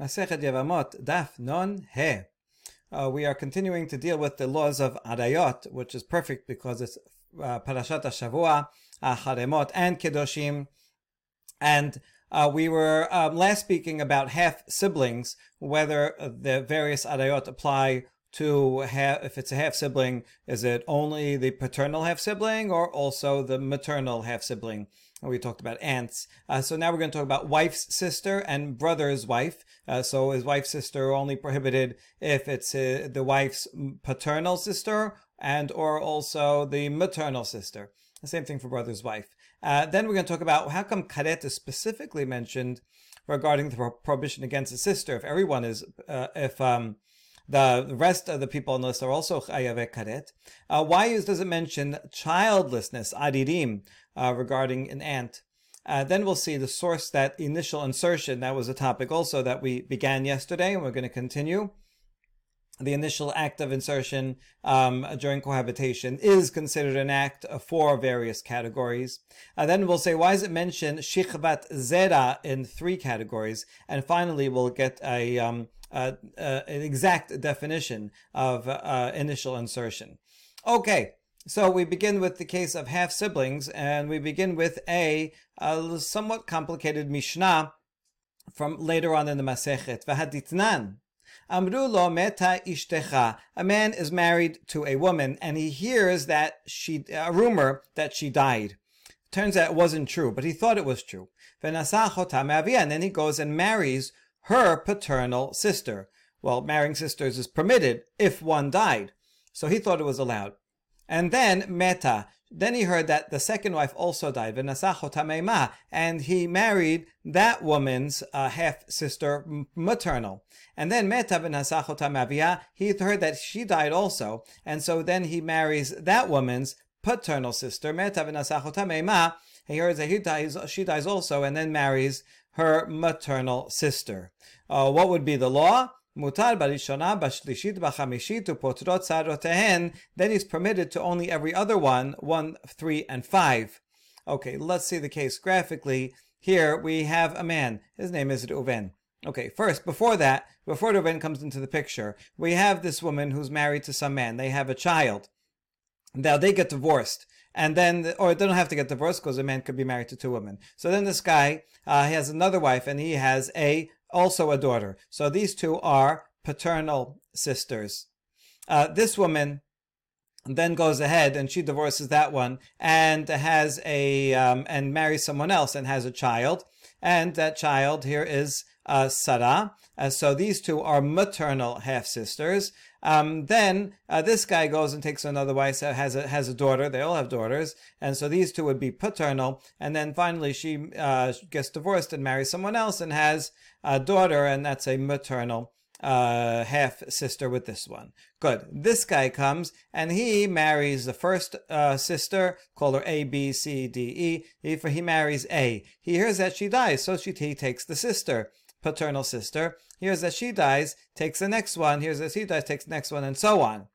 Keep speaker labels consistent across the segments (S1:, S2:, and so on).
S1: Masechet Yevamot, Daf Non He. Uh, we are continuing to deal with the laws of Arayot, which is perfect because it's uh, Parashat Shavua, uh, Acharei Mot, and Kedoshim. And uh, we were um, last speaking about half siblings, whether the various Arayot apply to if it's a half sibling, is it only the paternal half sibling or also the maternal half sibling? We talked about aunts. Uh, so now we're going to talk about wife's sister and brother's wife. Uh, so is wife's sister only prohibited if it's uh, the wife's paternal sister and or also the maternal sister. The same thing for brother's wife. Uh, then we're going to talk about how come karet is specifically mentioned regarding the prohibition against a sister. If everyone is, uh, if um, the rest of the people on the list are also chayav karet. Uh, why is, does it mention childlessness, aririm, uh, regarding an aunt? Uh, then we'll see the source, that initial insertion. That was a topic also that we began yesterday, and we're going to continue. The initial act of insertion um, during cohabitation is considered an act for various categories. Uh, then we'll say, why is it mentioned shichvat zera in three categories? And finally, we'll get a um, an exact definition of uh, initial insertion. Okay, so we begin with the case of half siblings, and we begin with a, a somewhat complicated Mishnah from later on in the Masechet. V'haditnan. Amru lo meta ishtecha. A man is married to a woman, and he hears that she, a rumor that she died. Turns out it wasn't true, but he thought it was true. And then he goes and marries her paternal sister. Well, marrying sisters is permitted if one died. So he thought it was allowed. And then meta. Then he heard that the second wife also died, and he married that woman's uh, half sister, maternal. And then meta he heard that she died also, and so then he marries that woman's paternal sister, meta he hears that he dies, she dies also, and then marries her maternal sister. Uh, what would be the law? Mutar barishona bashlishit b'chamishit upotrot sarotehen. Then he's permitted to only every other one, one, three, and five. Okay, let's see the case graphically. Here we have a man. His name is Reuven. Okay, first, before that, before Reuven comes into the picture, we have this woman who's married to some man. They have a child. Now they get divorced and then or they don't have to get divorced because a man could be married to two women. So then this guy uh, he has another wife and he has a also a daughter. So these two are paternal sisters. Uh, this woman then goes ahead and she divorces that one and has a um, and marries someone else and has a child and that child here is uh, Sarah. Uh, so these two are maternal half sisters. Um, then uh, this guy goes and takes another wife, uh, has a has a daughter. They all have daughters, and so these two would be paternal. And then finally, she uh, gets divorced and marries someone else and has a daughter, and that's a maternal uh, half sister with this one. Good. This guy comes and he marries the first uh, sister, call her A, B, C, D, E. He, he marries A. He hears that she dies, so she, he takes the sister paternal sister. Here's that she dies, takes the next one. Here's that she dies, takes the next one, and so on.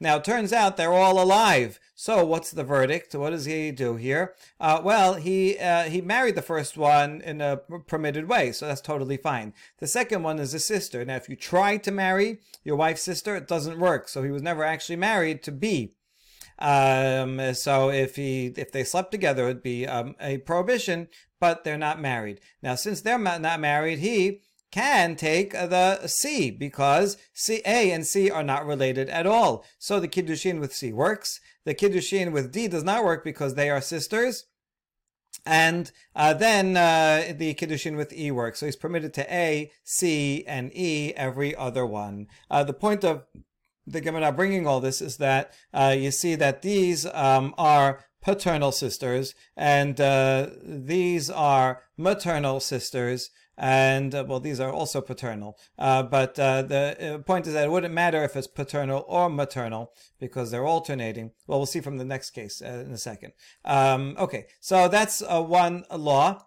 S1: Now, it turns out they're all alive. So, what's the verdict? What does he do here? Uh, well, he uh, he married the first one in a permitted way, so that's totally fine. The second one is a sister. Now, if you try to marry your wife's sister, it doesn't work. So, he was never actually married to B. Um, so if he if they slept together, it'd be um, a prohibition but they're not married. Now, since they're not married, he can take the C because C, A and C are not related at all. So the Kiddushin with C works. The Kiddushin with D does not work because they are sisters. And uh, then uh, the Kiddushin with E works. So he's permitted to A, C, and E, every other one. Uh, the point of the Gemara bringing all this is that uh, you see that these um, are paternal sisters, and uh, these are maternal sisters. And uh, well, these are also paternal. Uh, but uh, the uh, point is that it wouldn't matter if it's paternal or maternal because they're alternating. Well, we'll see from the next case uh, in a second. Um, okay, so that's one law.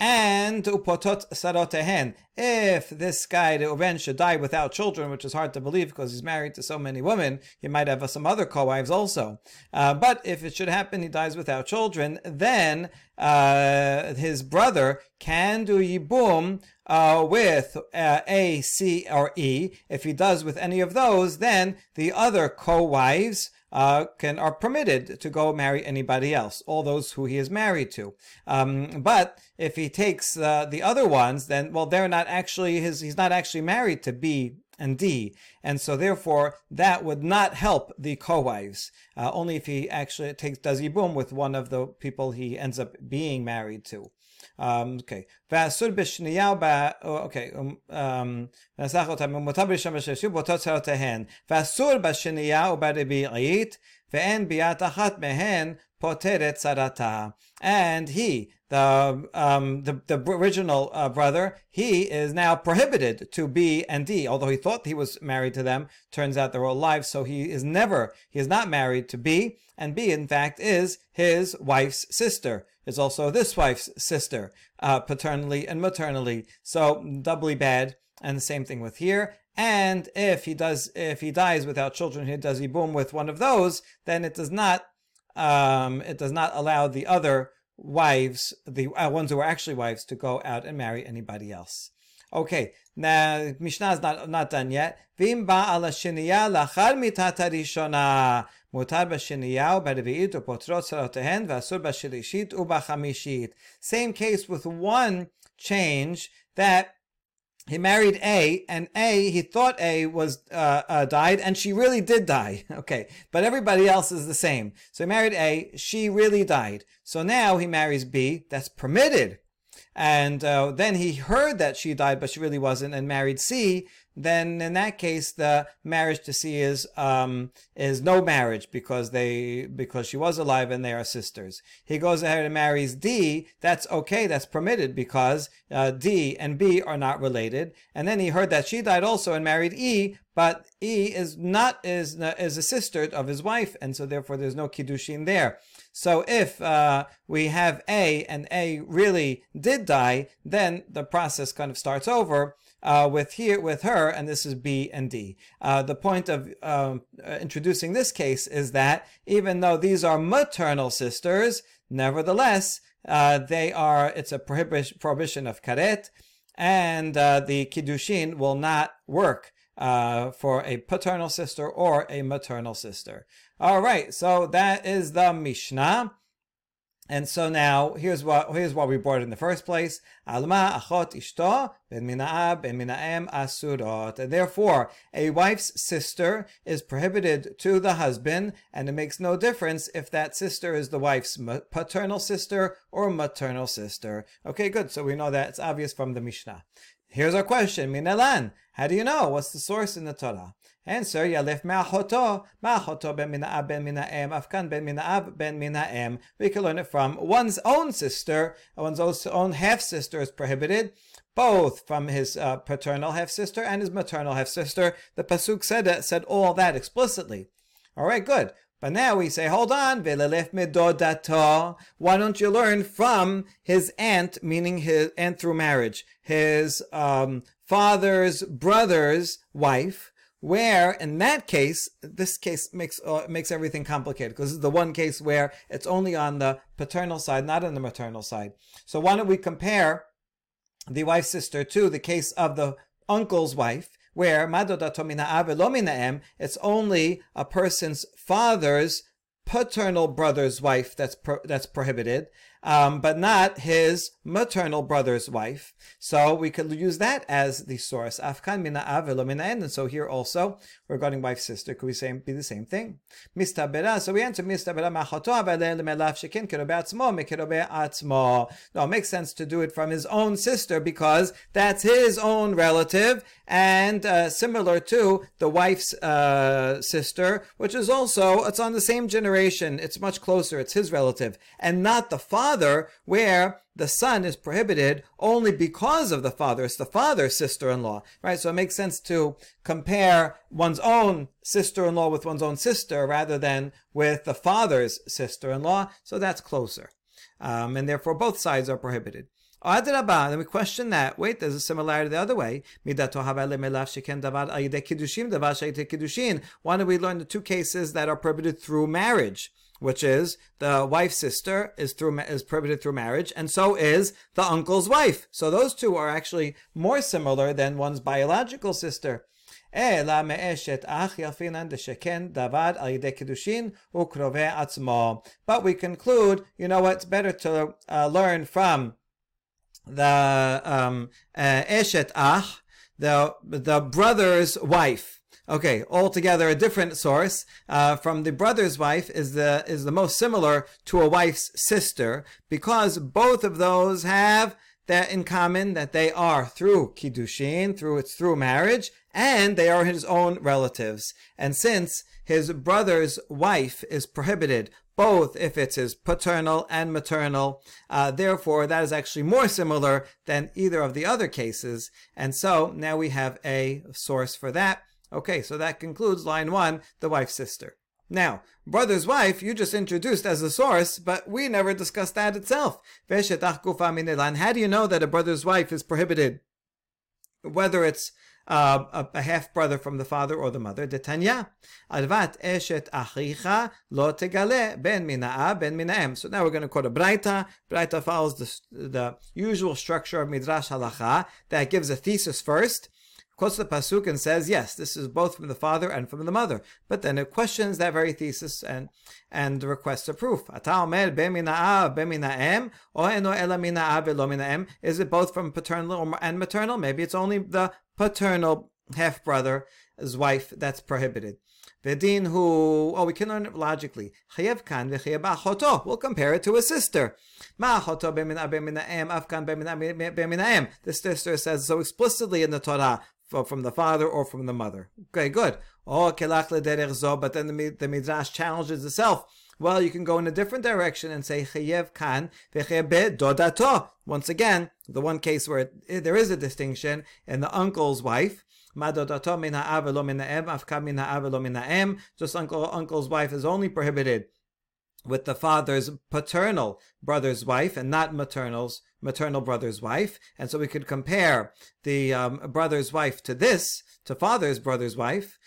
S1: And upotrot sarotehen. If this guy, Reuven, should die without children, which is hard to believe because he's married to so many women, he might have some other co-wives also. Uh, but if it should happen, he dies without children, then uh, his brother can do yibum uh, with uh, A, C, or E, if he does with any of those, then the other co-wives uh, can are permitted to go marry anybody else, all those who he is married to. Um, but if he takes uh, the other ones, then well, they're not actually his. He's not actually married to B and D, and so therefore that would not help the co-wives. Uh, only if he actually takes does yibum with one of the people he ends up being married to. Um, okay. ואסור בשנייה וב... אוקיי. ונסח אותם, ומותר בראשון ובשלישי באותו צרותיהן. ואסור בשנייה וברביעית, ואין ביאת אחת מהן פותרת צרתה. And he, the um, the, the original uh, brother, he is now prohibited to B and D. Although he thought he was married to them, turns out they're all alive. So he is never, he is not married to B, and B, in fact, is his wife's sister. Is also this wife's sister, uh, paternally and maternally. So doubly bad. And the same thing with here. And if he does, if he dies without children, he does yibum with one of those, then it does not, um, it does not allow the other wives, the uh, ones who were actually wives, to go out and marry anybody else. Okay, now Mishnah is not, not done yet. Vim shiniya lachar rishona. Mutar sarotehen v'asur. Same case with one change that he married A, and A, he thought A was uh, uh, died, and she really did die. Okay, but everybody else is the same. So he married A, she really died. So now he marries B, that's permitted. And uh, then he heard that she died, but she really wasn't, and married C then in that case the marriage to C is um, is no marriage because they because she was alive and they are sisters. He goes ahead and marries D. That's okay. That's permitted because uh, D and B are not related. And then he heard that she died also and married E, but E is not is is a sister of his wife, and so therefore there's no kiddushin there. So if uh, we have A and A really did die, then the process kind of starts over uh, with here with her, and this is B and D. Uh, the point of um, uh, introducing this case is that even though these are maternal sisters, nevertheless uh, they are. It's a prohibition prohibition of karet, and uh, the kiddushin will not work. Uh, for a paternal sister or a maternal sister. All right, so that is the Mishnah. And so now here's what here's what we brought in the first place. Alma achot ishto ben mina'ab ben mina'em asurot. And therefore, a wife's sister is prohibited to the husband, and it makes no difference if that sister is the wife's paternal sister or maternal sister. Okay, good. So we know that it's obvious from the Mishnah. Here's our question, Minelan. How do you know? What's the source in the Torah? Answer, Yalef Ma'achoto, Ma'achoto ben Mina'ab ben Mina'em, Afkan ben Mina'ab ben Mina'em. We can learn it from one's own sister, one's own half-sister is prohibited, both from his uh, paternal half-sister and his maternal half-sister. The Pasuk said, said all that explicitly. All right, good. But now we say, hold on, Velelefme do da to. Why don't you learn from his aunt, meaning his aunt through marriage, his um, father's brother's wife, where in that case, this case makes uh, makes everything complicated because is the one case where it's only on the paternal side, not on the maternal side. So why don't we compare the wife's sister to the case of the uncle's wife, where it's only a person's father's paternal brother's wife that's pro- that's prohibited, um, but not his maternal brother's wife. So we could use that as the source. Afkan mina av And so here also, regarding wife sister, could we say be the same thing? Mistabera. So we answer mistabera machato lemelaf shekin kerobe atzmo mekerobe atzmo. No, it makes sense to do it from his own sister because that's his own relative and uh, similar to the wife's uh, sister, which is also it's on the same generation. It's much closer. It's his relative and not the father, where the son is prohibited only because of the father. It's the father's sister-in-law, right? So it makes sense to compare one's own sister-in-law with one's own sister rather than with the father's sister-in-law. So that's closer. Um, and therefore both sides are prohibited. Then we question that. Wait, there's a similarity the other way. Why don't we learn the two cases that are prohibited through marriage? Which is the wife's sister is through is prohibited through marriage, and so is the uncle's wife. So those two are actually more similar than one's biological sister. But we conclude, you know what, it's better to uh, learn from the um, uh, Ach, the, the brother's wife. Okay, altogether a different source uh, from the brother's wife is the is the most similar to a wife's sister because both of those have that in common that they are through kiddushin, through it's through marriage, and they are his own relatives. And since his brother's wife is prohibited both if it's his paternal and maternal. Uh, therefore, that is actually more similar than either of the other cases. And so now we have a source for that. Okay, so that concludes line one, the wife's sister. Now, brother's wife, you just introduced as a source, but we never discussed that itself. How do you know that a brother's wife is prohibited? Whether it's uh, a, a half brother from the father or the mother. Detanya, advat eshet achicha lo tegale ben mina'a ben minaem. So now we're going to quote a braita. Braita follows the, the usual structure of midrash halacha that gives a thesis first quotes the pasuk and says, "Yes, this is both from the father and from the mother." But then it questions that very thesis and and requests a proof. Is it both from paternal and maternal? Maybe it's only the paternal half brother's wife that's prohibited. Vedin who, oh, we can learn it logically. Chayev kan We'll compare it to a sister. Ma. The sister says so explicitly in the Torah from the father or from the mother. Okay, good. Oh, kelach zo, but then the, the midrash challenges itself. Well, you can go in a different direction and say chayev kan dodato. Once again, the one case where it, eh, there is a distinction in the uncle's wife. Just uncle uncle's wife is only prohibited with the father's paternal brother's wife and not maternal's maternal brother's wife. And so we could compare the um, brother's wife to this, to father's brother's wife.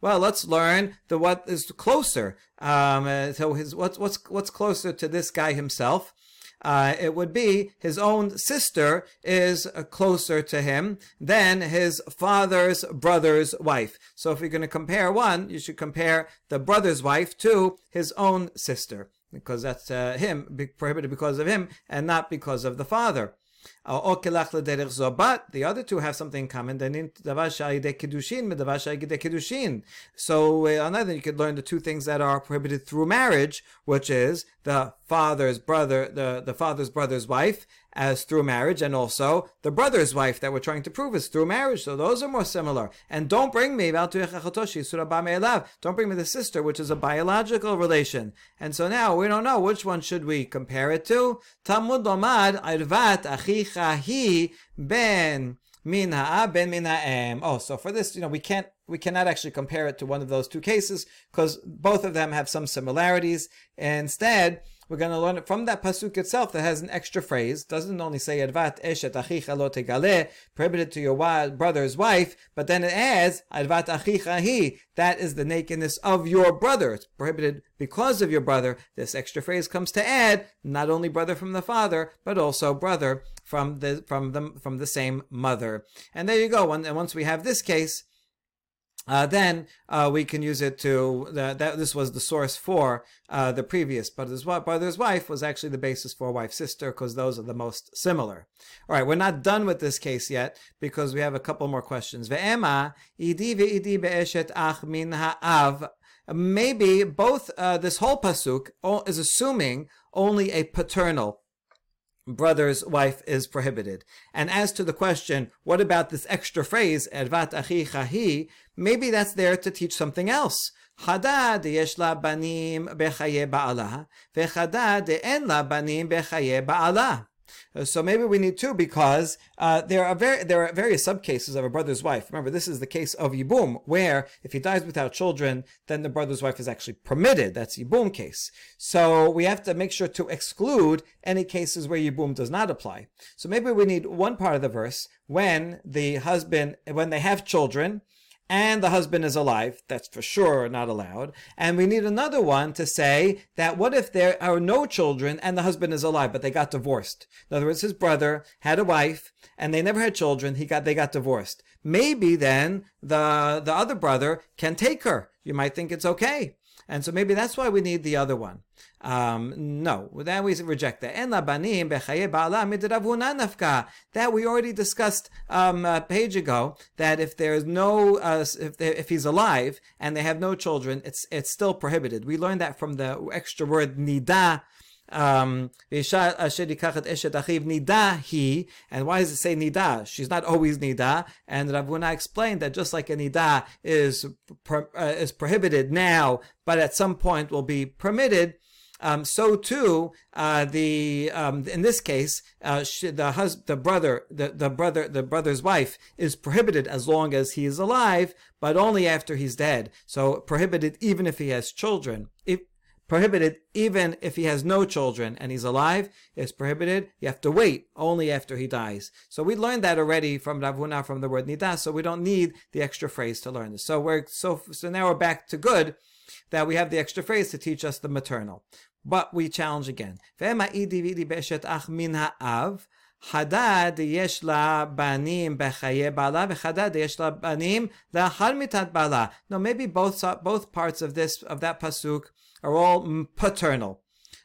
S1: Well, let's learn the what is closer. Um, so his what's what's what's closer to this guy himself uh, it would be his own sister is closer to him than his father's brother's wife. So if you're going to compare one, you should compare the brother's wife to his own sister because that's uh, him prohibited because of him and not because of the father. But the other two have something in common. They need kedushin So uh, on either you could learn the two things that are prohibited through marriage, which is the father's brother, the, the father's brother's wife, as through marriage, and also the brother's wife that we're trying to prove is through marriage. So those are more similar. And don't bring me don't bring me the sister, which is a biological relation. And so now we don't know which one should we compare it to. Talmud lomad arvat achicha hi ben min ben min Oh, so for this, you know, we can't we cannot actually compare it to one of those two cases because both of them have some similarities. Instead, we're going to learn it from that pasuk itself that has an extra phrase. Doesn't only say advat eshet achicha lo tegale, prohibited to your brother's wife, but then it adds advat achicha hi. That is the nakedness of your brother. It's prohibited because of your brother. This extra phrase comes to add not only brother from the father, but also brother from the from the from the same mother. And there you go. And once we have this case, uh, then uh, we can use it to that. This was the source for uh, the previous, but his brother's wife was actually the basis for wife sister because those are the most similar. All right, we're not done with this case yet because we have a couple more questions. Maybe both uh, this whole pasuk is assuming only a paternal brother's wife is prohibited. And as to the question, what about this extra phrase, ervat achi chahi, maybe that's there to teach something else. Chada deyesh la banim bechaye ba'ala, vechadad de'en la banim bechaye ba'ala. Uh, so maybe we need two because uh, there are very there are various subcases of a brother's wife. Remember, this is the case of yibum, where if he dies without children, then the brother's wife is actually permitted. That's yibum case. So we have to make sure to exclude any cases where yibum does not apply. So maybe we need one part of the verse when the husband when they have children and the husband is alive. That's for sure not allowed. And we need another one to say that what if there are no children and the husband is alive, but they got divorced? In other words, his brother had a wife and they never had children. He got, they got divorced. Maybe then the, the other brother can take her. You might think it's okay. And so maybe that's why we need the other one. Um, no, then we reject that. That we already discussed um, a page ago. That if there's no, uh, if if he's alive and they have no children, it's it's still prohibited. We learned that from the extra word nida. Um, he, and why does it say nida? She's not always nida, and Ravuna explained that just like a nida is uh, is prohibited now, but at some point will be permitted um, so too uh, the um, in this case uh, the hus- the brother the, the brother the brother's wife is prohibited as long as he is alive, but only after he's dead. So prohibited even if he has children. If prohibited even if he has no children and he's alive is prohibited you have to wait only after he dies so we learned that already from ravuna from the word nida so we don't need the extra phrase to learn this so we're so so now we're back to good that we have the extra phrase to teach us the maternal but we challenge again. חדד יש לה בנים בחיי בעלה וחדד יש לה בנים לאחר מיתת בעלה. No, maybe both, both parts of this, of that pasuk are all paternal.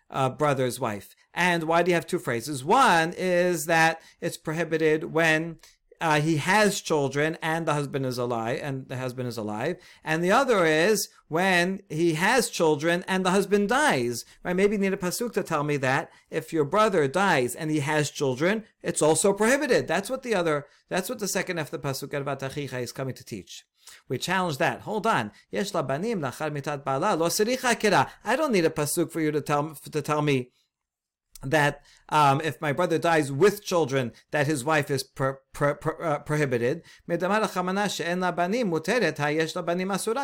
S1: Uh, brother's wife. And why do you have two phrases? One is that it's prohibited when uh, he has children and the husband is alive and the husband is alive and the other is when he has children and the husband dies right maybe you need a pasuk to tell me that if your brother dies and he has children it's also prohibited that's what the other that's what the second after the pasuk about is coming to teach we challenge that. Hold on. I don't need a pasuk for you to tell to tell me that um, if my brother dies with children, that his wife is pro- pro- pro- uh, prohibited. I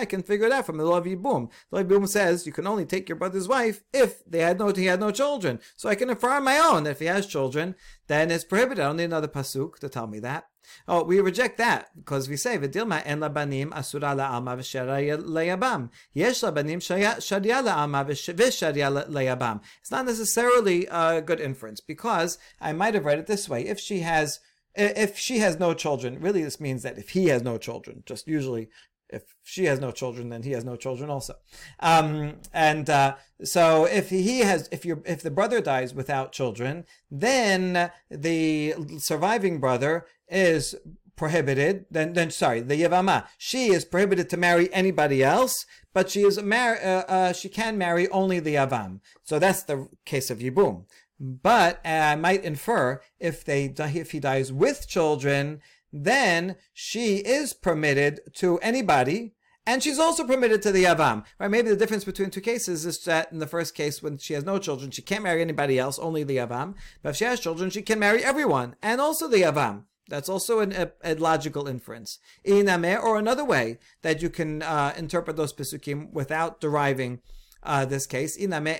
S1: can figure out from the law of Yibum. The Yibum says you can only take your brother's wife if they had no he had no children. So I can affirm my own that if he has children, then it's prohibited. I don't need another pasuk to tell me that. Oh, we reject that because we say v'dilma en labanim asura la'alma v'sharia. Yesh labanim sharia la'alma v'sharia. It's not necessarily a good inference because I might have read it this way: if she has if she has no children, really this means that if he has no children, just usually if she has no children, then he has no children also. Um, and uh, so if he has, if you if the brother dies without children, then the surviving brother is prohibited. Then, then sorry, the yavama, she is prohibited to marry anybody else, but she is mar- uh, uh, she can marry only the yavam. So that's the case of yibum. But uh, I might infer if they if he dies with children, then she is permitted to anybody, and she's also permitted to the Yavam. Right? Maybe the difference between two cases is that in the first case, when she has no children, she can't marry anybody else, only the Yavam. But if she has children, she can marry everyone, and also the Yavam. That's also an, a, a, logical inference. Inameh, or another way that you can uh, interpret those pesukim without deriving uh, this case. Maybe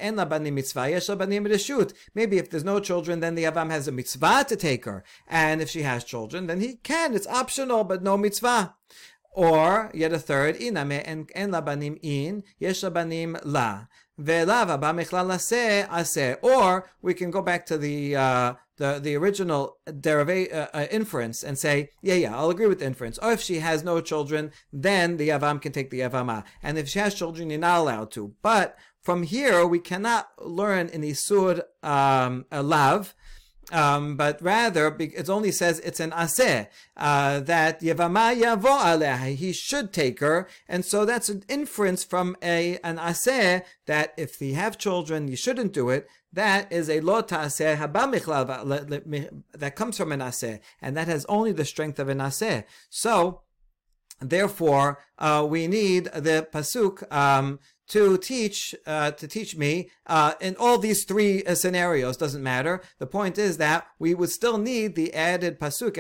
S1: if there's no children, then the Avam has a mitzvah to take her. And if she has children, then he can. It's optional, but no mitzvah. Or, yet a third, iname en, en labanim in, labanim. Or we can go back to the uh, the the original deriva- uh, uh, inference and say, yeah, yeah, I'll agree with the inference. Or if she has no children, then the Yavam can take the avama, and if she has children, you're not allowed to. But from here, we cannot learn in Isur um, lav um, but rather it only says it's an aseh uh, that yevama yavo aleha he should take her, and so that's an inference from a an aseh that if you have children you shouldn't do it. That is a lo ta'aseh haba that comes from an aseh, and that has only the strength of an aseh. So. Therefore, uh, we need the pasuk um, to teach uh, to teach me uh, in all these three uh, scenarios. Doesn't matter. The point is that we would still need the added pasuk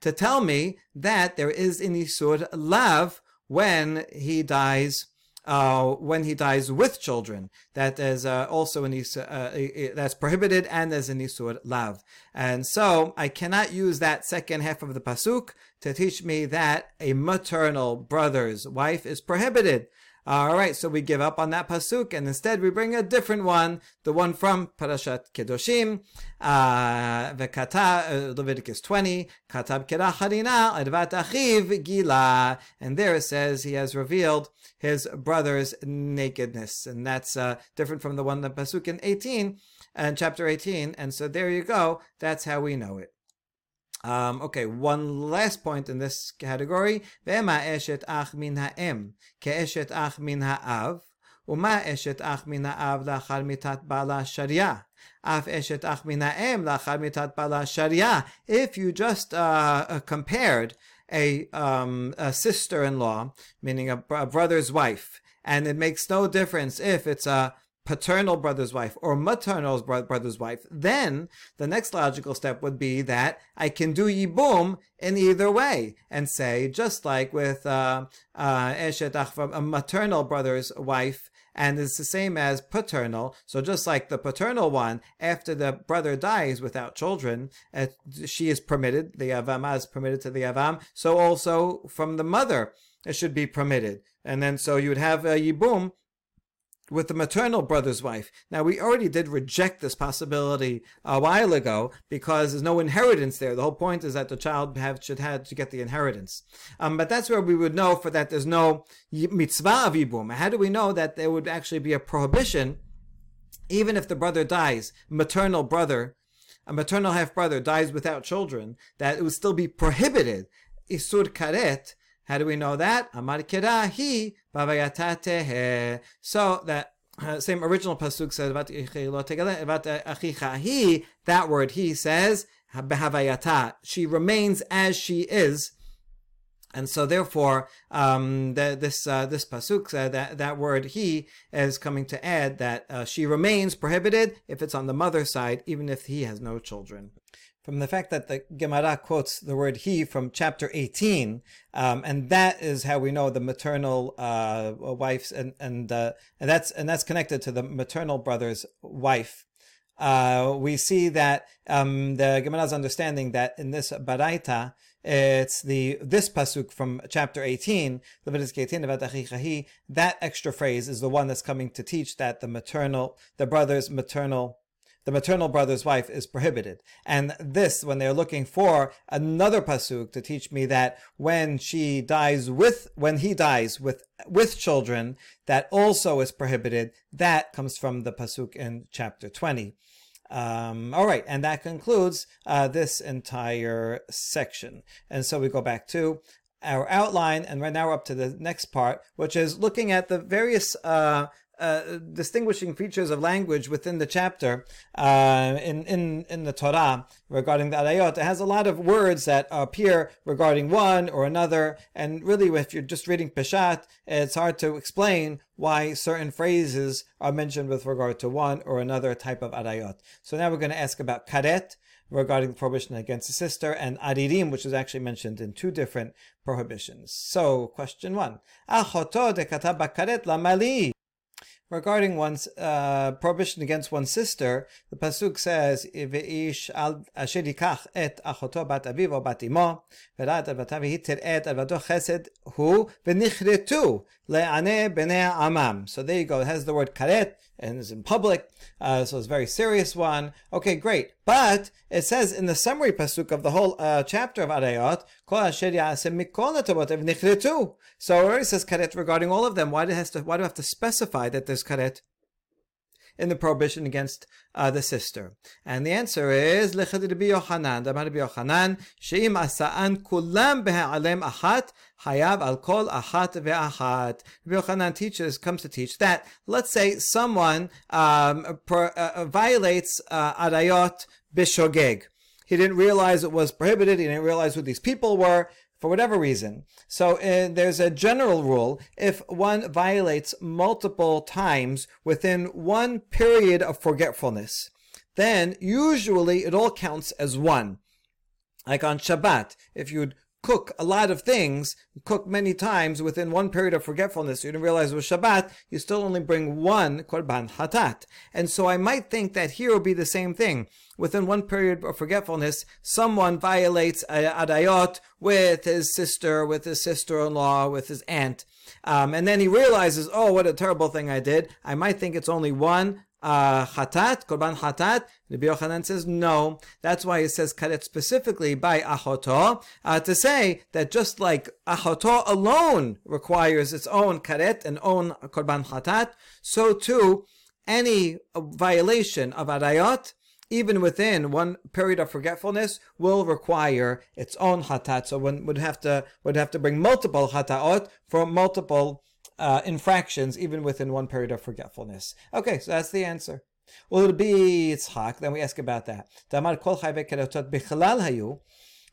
S1: to tell me that there is in Isur lav when he dies uh, when he dies with children. That is uh, also an isur, uh, that's prohibited and as an isur lav. And so I cannot use that second half of the pasuk to teach me that a maternal brother's wife is prohibited. All right, so we give up on that pasuk and instead we bring a different one, the one from Parashat Kedoshim, uh, Vekata, uh, Leviticus 20, Katav Rachmana, Advat Achiv Gila, and there it says he has revealed his brother's nakedness, and that's uh, different from the one the pasuk in 18 and chapter 18, and so there you go. That's how we know it. Um, okay, one last point in this category. Ve'ema eshet ach min ha'em, ke'eshet ach min ha'av, ומה אשת אח מן האב לאחר מיתת בעלה שריה? אף אשת אח מן האם לאחר מיתת בעלה שריה. If you just uh, uh, compared a, um, a sister-in-law, meaning a, a brother's wife, and it makes no difference if it's a paternal brother's wife or maternal brother's wife, then the next logical step would be that I can do yibum in either way and say, just like with uh, uh, a maternal brother's wife, and it's the same as paternal. So just like the paternal one, after the brother dies without children, uh, she is permitted, the avama is permitted to the avam. So also from the mother, it should be permitted. And then so you would have a yibum with the maternal brother's wife. Now, we already did reject this possibility a while ago because there's no inheritance there. The whole point is that the child have, should have to get the inheritance. Um, but that's where we would know for that there's no mitzvah of yibum. How do we know that there would actually be a prohibition, even if the brother dies, maternal brother, a maternal half brother dies without children, that it would still be prohibited, isur karet, how do we know that? Amar kirahi bavayatate. So that uh, same original pasuk says about that word he says behavayata. She remains as she is. And so, therefore, um, the, this uh, this pasuk uh, that that word he is coming to add that uh, she remains prohibited if it's on the mother's side, even if he has no children from the fact that the Gemara quotes the word he from chapter 18, um, and that is how we know the maternal uh, wife's, and and uh, and that's and that's connected to the maternal brother's wife. Uh, we see that um, the Gemara's understanding that in this baraita, it's the this pasuk from chapter 18, Leviticus 18 about that extra phrase is the one that's coming to teach that the maternal, the brother's maternal the maternal brother's wife is prohibited. And this, when they're looking for another pasuk to teach me that when she dies with, when he dies with, with children, that also is prohibited, that comes from the pasuk in chapter 20. Um, all right, and that concludes uh, this entire section. And so we go back to our outline, and right now we're up to the next part, which is looking at the various uh, uh, distinguishing features of language within the chapter uh, in, in, in the Torah regarding the Arayot. It has a lot of words that appear regarding one or another, and really, if you're just reading Peshat, it's hard to explain why certain phrases are mentioned with regard to one or another type of Arayot. So now we're going to ask about Karet regarding the prohibition against a sister, and Aririm, which is actually mentioned in two different prohibitions. So, question one. Achoto de karet la mali regarding one's uh, prohibition against one's sister, the pasuk says, "Veish al asher et bat aviv o bat imo, v'rat avatav hitir et avato chesed hu le'ane b'nei amam." So there you go. It has the word karet and is in public, uh, so it's a very serious one. Okay, great. But it says in the summary pasuk of the whole uh, chapter of Arayot, so it already says karet regarding all of them. Why do, has to, why do I have to specify that there's karet in the prohibition against uh, the sister? And the answer is Lechad Rabbi Yochanan. Rabbi Yochanan, Sheim asa'an kulam achat, hayav al kol achat ve'achat. Yochanan teaches, comes to teach that, let's say someone um, per, uh, violates uh, arayot bishogeg. He didn't realize it was prohibited. He didn't realize who these people were for whatever reason. So uh, there's a general rule if one violates multiple times within one period of forgetfulness, then usually it all counts as one. Like on Shabbat, if you'd cook a lot of things, cook many times within one period of forgetfulness, you didn't realize it was Shabbat, you still only bring one korban hatat. And so I might think that here will be the same thing. Within one period of forgetfulness, someone violates a arayot with his sister, with his sister-in-law, with his aunt. Um, and then he realizes, oh, what a terrible thing I did. I might think it's only one uh, hatat, korban chatat. Rabbi Yochanan says no. That's why it says karet specifically by achoto uh, to say that just like achoto alone requires its own karet and own korban hatat, so too any violation of arayot even within one period of forgetfulness, will require its own hatat. So one would have to would have to bring multiple hataot for multiple uh, infractions, even within one period of forgetfulness. Okay, so that's the answer. Will it be Yitzchak? Then we ask about that. Damar kol chayve keretot bichalal hayu.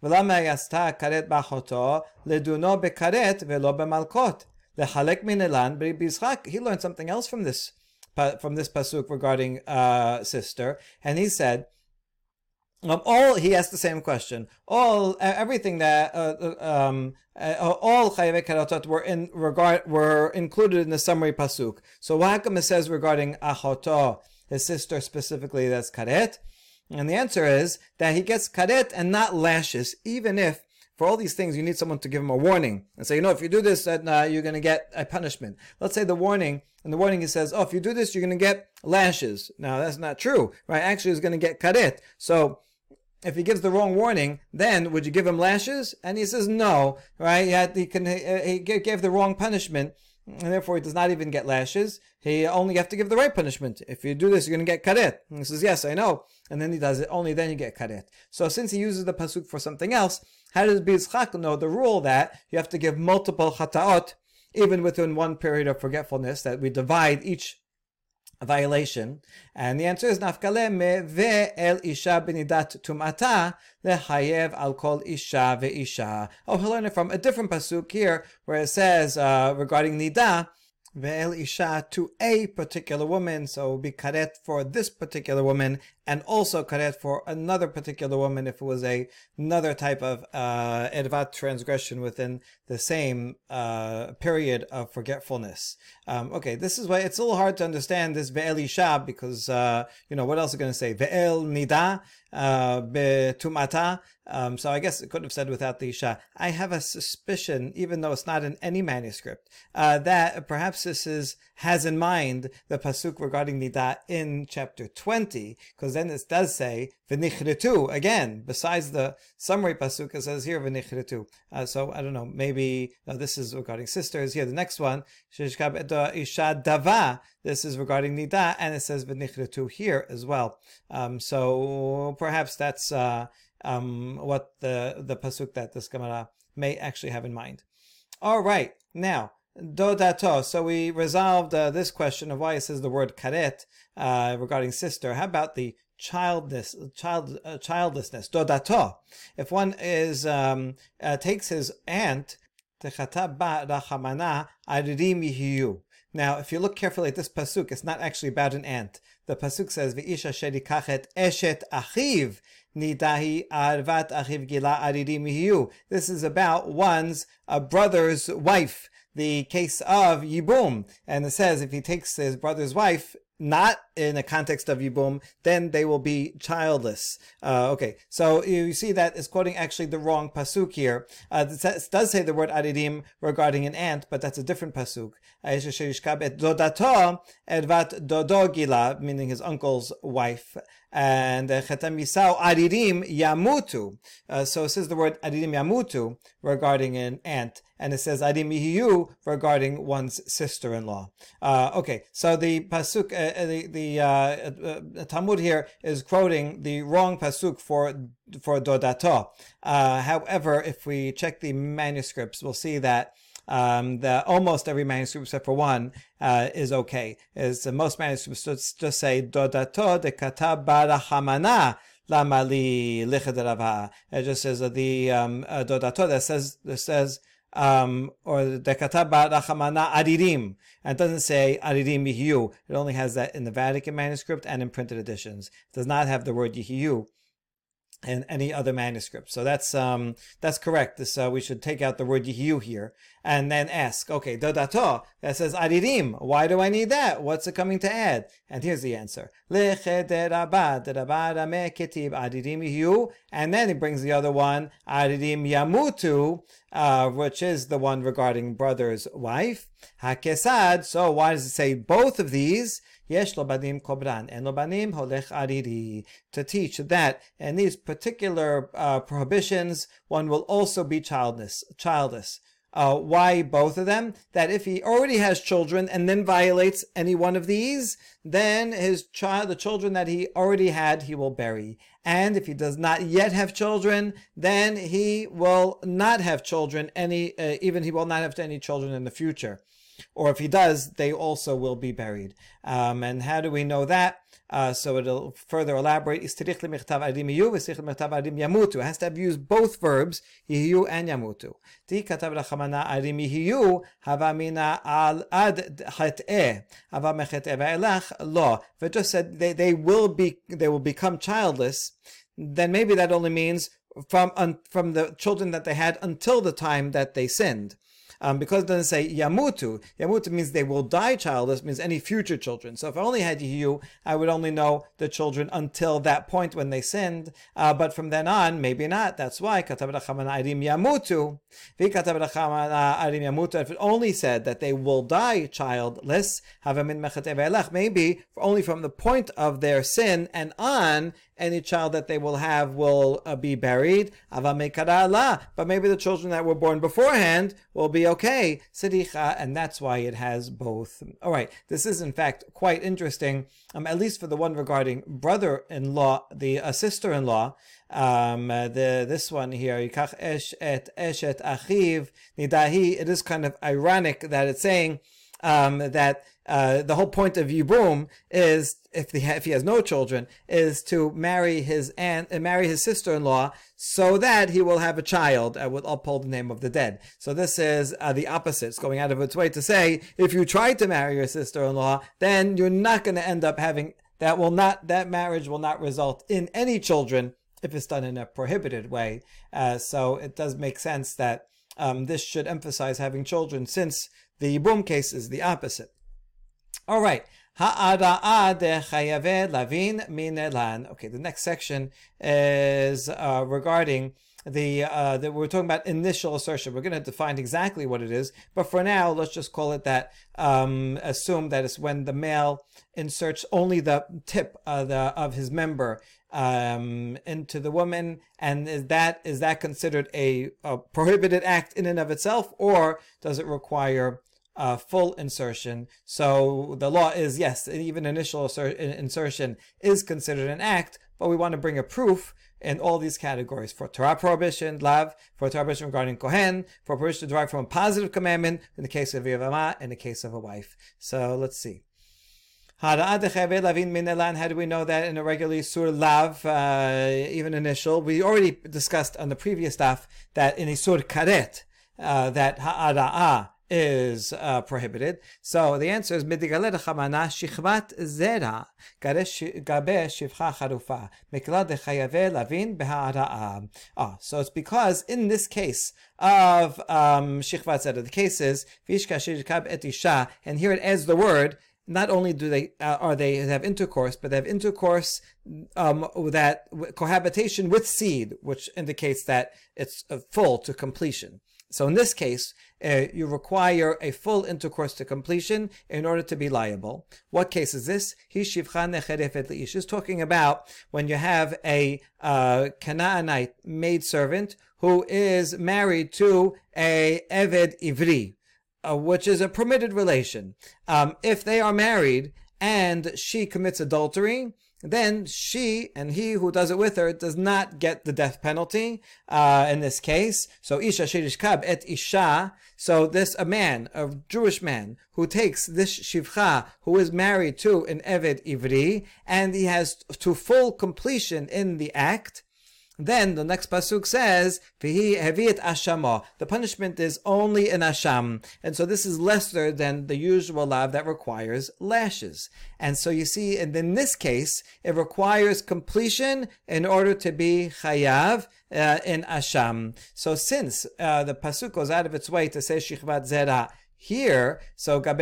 S1: ולמה היא עשתה כרת באחותו לדונו בכרת ולא במלכות? לחלק מנלן ביצחק. He learned something else from this from this pasuk regarding uh, sister, and he said, um, all he asked the same question. All everything that uh, uh um, uh, all chayav karatot were in regard were included in the summary pasuk. So what says regarding achoto, his sister specifically, that's karet, and the answer is that he gets karet and not lashes, even if for all these things you need someone to give him a warning and say, you know, if you do this, then uh, you're going to get a punishment. Let's say the warning and the warning, he says, oh, if you do this, you're going to get lashes. Now, that's not true, right? Actually, he's going to get karet. So, if he gives the wrong warning, then would you give him lashes? And he says no, right? He, had, he, can, he uh, gave the wrong punishment, and therefore he does not even get lashes. He only have to give the right punishment. If you do this, you're going to get karet. And he says, yes, I know. And then he does it. Only then you get karet. So since he uses the pasuk for something else, how does Bizchak know the rule that you have to give multiple chataot even within one period of forgetfulness, that we divide each violation? And the answer is nafkale me ve el isha benidat tumata lehayev al kol isha ve isha. Oh, he'll learn it from a different pasuk here, where it says uh, regarding nida ve'el isha to a particular woman, so be karet for this particular woman, and also karet for another particular woman if it was a another type of uh, edvat transgression within the same uh, period of forgetfulness. Um, okay, this is why it's a little hard to understand this ve'el isha because uh, you know what else is going to say ve'el nida uh, betumata. Um, so I guess it couldn't have said without the isha. I have a suspicion, even though it's not in any manuscript, uh, that perhaps this is has in mind the pasuk regarding nida in chapter twenty, because then it does say v'nichritu again. Besides the summary pasuk, it says here v'nichritu. Uh, so I don't know. Maybe no, this is regarding sisters. Here, the next one shishkab isha dava. This is regarding nida, and it says v'nichritu here as well. Um, so perhaps that's uh, um, what the the pasuk that this Gemara may actually have in mind. All right, now dodato. So we resolved uh, this question of why it says the word karet uh, regarding sister. How about the childless, child, uh, childlessness? Dodato. If one is um, uh, takes his aunt, now, if you look carefully at this pasuk, it's not actually about an aunt. The pasuk says, "V'isha shedikachet eshet achiv nidahi arvat achiv gila aridim This is about one's uh, brother's wife the case of Yibum. And it says if he takes his brother's wife, not in a context of Yibum, then they will be childless. Uh, okay, so you see that is quoting actually the wrong pasuk here. Uh, it does say the word aridim regarding an aunt, but that's a different pasuk. dodato edvat dodogila, meaning his uncle's wife and Chetem Yisau Aririm Yamutu. Uh, so it says the word Aririm Yamutu regarding an aunt, and it says Aririm Yiyu regarding one's sister-in-law. Uh, okay, so the pasuk, uh, uh the the uh, uh, Talmud here is quoting the wrong pasuk for for Dodato. however, if we check the manuscripts, we'll see that um, the almost every manuscript except for one uh, is okay. Is most manuscripts just, say dodato de kata barahamana lamali lichadarava. It just says uh, the um, uh, dodato that says that says um, or the kata barachamana adirim. And it doesn't say adirim yihiyu. It only has that in the Vatican manuscript and in printed editions. It does not have the word yihiyu and any other manuscript. So that's um that's correct. This uh, we should take out the word yihiyu here and then ask, okay, dodato that says adirim. Why do I need that? What's it coming to add? And here's the answer: adirim and then he brings the other one adirim yamutu, uh, which is the one regarding brother's wife. Hakesad. So why does it say both of these? Yesh lo banim kobran, banim holech ariri. To teach that in these particular uh, prohibitions, one will also be childless. childless. Uh, why both of them? That if he already has children and then violates any one of these, then his child, the children that he already had, he will bury. And if he does not yet have children, then he will not have children any, uh, even he will not have any children in the future or if he does, they also will be buried. Um, and how do we know that? Uh, so it'll further elaborate. It has to have used both verbs, yihiyu and yamutu. Ti hava mina al hava. If it just said they, they will be, they will become childless, then maybe that only means from, um, from the children that they had until the time that they sinned um, because it doesn't say yamutu. Yamutu means they will die childless, means any future children. So if I only had you, I would only know the children until that point when they sinned. Uh, but from then on, maybe not. That's why katab arim yamutu. If it only said that they will die childless, maybe only from the point of their sin and on, any child that they will have will uh, be buried. But maybe the children that were born beforehand will be okay. Sidicha, and that's why it has both. All right, this is in fact quite interesting, um, at least for the one regarding brother-in-law, the uh, sister-in-law. Um, uh, the this one here, et eshet achiv nidahi. It is kind of ironic that it's saying um, that uh, the whole point of Yibum is if he, ha- if he has no children is to marry his aunt and uh, marry his sister-in-law so that he will have a child uh, with uphold the name of the dead. So this is uh, the opposite. It's going out of its way to say if you try to marry your sister-in-law, then you're not going to end up having that will not that marriage will not result in any children if it's done in a prohibited way. Uh, so it does make sense that um, this should emphasize having children since the Yibum case is the opposite. All right. Okay, the next section is uh, regarding the uh, that we're talking about initial assertion. We're going to define exactly what it is, but for now, let's just call it that. Um, assume that it's when the male inserts only the tip of, the, of his member um, into the woman, and is that is that considered a, a prohibited act in and of itself, or does it require uh, full insertion. So the law is yes, even initial insertion is considered an act, but we want to bring a proof in all these categories for Torah prohibition, lav, for Torah prohibition regarding Kohen, for prohibition derived from a positive commandment in the case of Yavama, in the case of a wife. So let's see. How do we know that in a regular sur lav, uh, even initial? We already discussed on the previous stuff that in a sur karet, uh, that ha'ada'a is uh, prohibited. So the answer is midigalet chamana shichvat zera gabe shivcha charufa mikla dechayave lavin beha'ara'a. Ah, so it's because in this case of um, shichvat zera, the case is vishka shirkab etisha, and here it adds the word not only do they uh, are they have intercourse, but they have intercourse um, that cohabitation with seed, which indicates that it's uh, full to completion. So in this case, uh, you require a full intercourse to completion in order to be liable. What case is this? He's talking about when you have a uh, Canaanite maidservant who is married to a Eved Ivri, uh, which is a permitted relation. Um, if they are married and she commits adultery, then she and he who does it with her does not get the death penalty uh, in this case. So isha kab et isha. So this a man, a Jewish man, who takes this shivcha, who is married to an eved ivri, and he has to full completion in the act. Then the next pasuk says, "Vihi hevit ashama." The punishment is only an asham, and so this is lesser than the usual lav that requires lashes. And so you see, and in this case, it requires completion in order to be chayav uh, in asham. So since uh, the pasuk goes out of its way to say shichvat zera here, so. So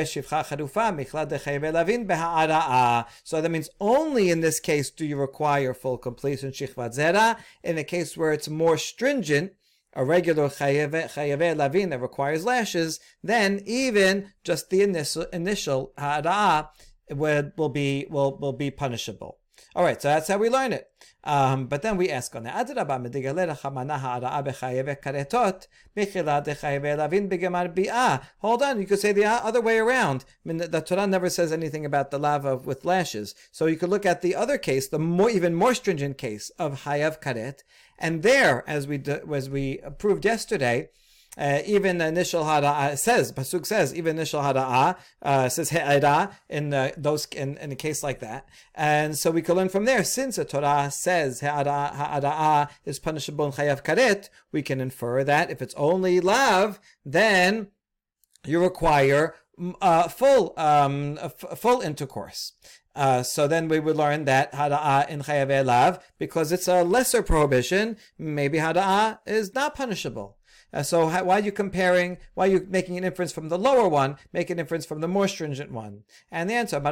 S1: that means only in this case do you require full completion shichvat zera. In a case where it's more stringent, a regular chayav lavin that requires lashes, then even just the initial initial ha'ara'a will, will be will will be punishable. All right, so that's how we learn it. Um, but then we ask on the Hold on, you could say the other way around. I mean, the, the Torah never says anything about the lava with lashes. So you could look at the other case, the more, even more stringent case of Hayav Karet, and there, as we as we proved yesterday, uh, even the initial hada says pasuk says even initial hada uh, says he'eda in uh, those in, in a case like that, and so we can learn from there. Since the Torah says he'ada is punishable in chayav karet, we can infer that if it's only lav, then you require uh, full um, f- full intercourse. Uh, so then we would learn that hada'a in chayav lav because it's a lesser prohibition. Maybe hada'a is not punishable. Uh, so how, why are you comparing? Why are you making an inference from the lower one? Make an inference from the more stringent one. And the answer, no,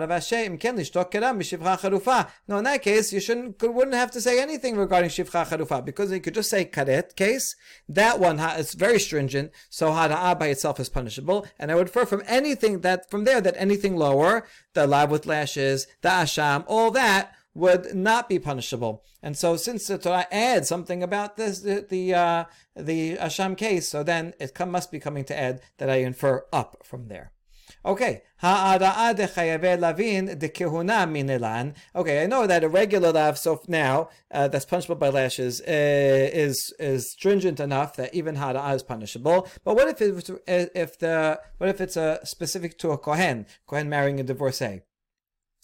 S1: in that case, you shouldn't, wouldn't have to say anything regarding shivcha charufa because you could just say karet case. That one is very stringent, so hada'a by itself is punishable. And I would infer from anything that from there that anything lower, the lav with lashes, the asham, all that would not be punishable. And so, since the Torah adds something about this, the the, uh, the Asham case, so then it come, must be coming to add that I infer up from there. Okay, lavin. Okay, I know that a regular lav, so now uh, that's punishable by lashes, uh, is is stringent enough that even ha'ara'a is punishable. But what if it's if the what if it's a specific to a kohen, kohen marrying a divorcee?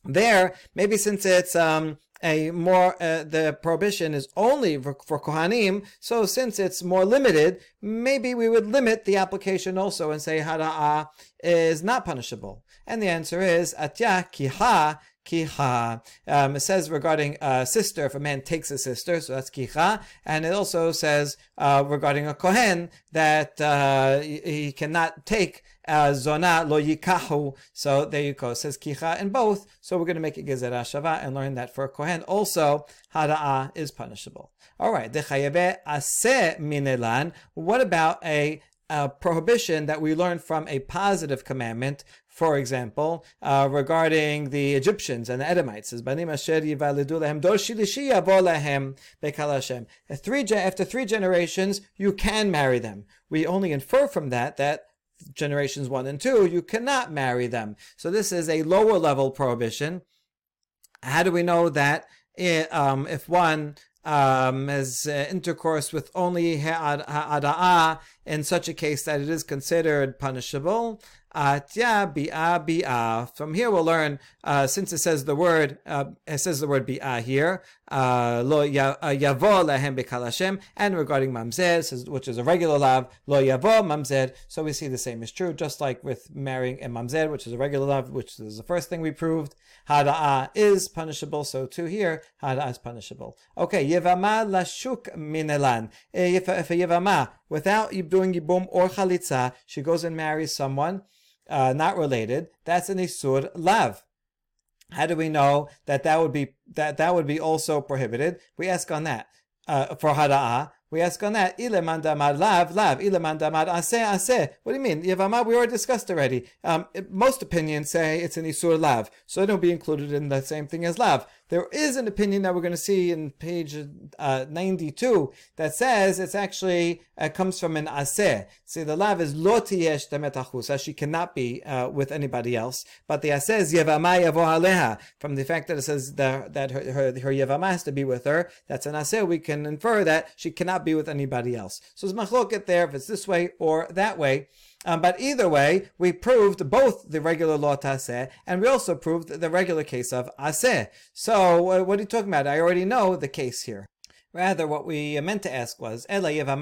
S1: There, maybe since it's um, a more uh, the prohibition is only for, for kohanim, so since it's more limited, maybe we would limit the application also and say hara'a is not punishable. And the answer is atya kiha kiha. Um, it says regarding a sister, if a man takes a sister, so that's kiha. And it also says uh, regarding a kohen that uh, he cannot take zona lo yikahu. So there you go. It says kicha in both. So we're going to make it gezerah shava and learn that for kohen. Also, hara'a is punishable. All right. Dechayabe ase minelan. What about a a prohibition that we learn from a positive commandment, for example, uh, regarding the Egyptians and the Edomites. Three, after three generations, you can marry them. We only infer from that that generations one and two, you cannot marry them. So this is a lower level prohibition. How do we know that it, um, if one um, has uh, intercourse with only ha'ada'a in such a case that it is considered punishable? Atya bi'a bi'a. From here we'll learn, uh, since it says the word, uh, it says the word bi'a here, lo uh, yavo lehem bekalashem, and regarding mamzer, which is a regular lav, lo yavo mamzer. So we see the same is true, just like with marrying a mamzer, which is a regular lav, which is the first thing we proved. Hada'a is punishable, so too here, hada'a is punishable. Okay, yevama lashuk minelan. If, if a yevama, without doing yibum or chalitza, she goes and marries someone, uh, not related, that's an isur lav. How do we know that that would be that that would be also prohibited? We ask on that uh, for hada'a. We ask on that, ile mandamad lav, lav, ile mandamad ase, ase. What do you mean? Yavama, we already discussed already. Um, most opinions say it's an isur lav, so it'll be included in the same thing as lav. There is an opinion that we're going to see in page uh, 92 that says it's actually uh, comes from an aseh. See, the lav is lo tiyesh demetachusa. She cannot be uh, with anybody else. But the aseh is yevama yavo aleha. From the fact that it says the, that her, her, her yevama has to be with her, that's an aseh. We can infer that she cannot be with anybody else. So it's machloket there if it's this way or that way. Um, but either way, we proved both the regular law taseh and we also proved the regular case of aseh. So uh, what are you talking about? I already know the case here. Rather, what we meant to ask was, How do you know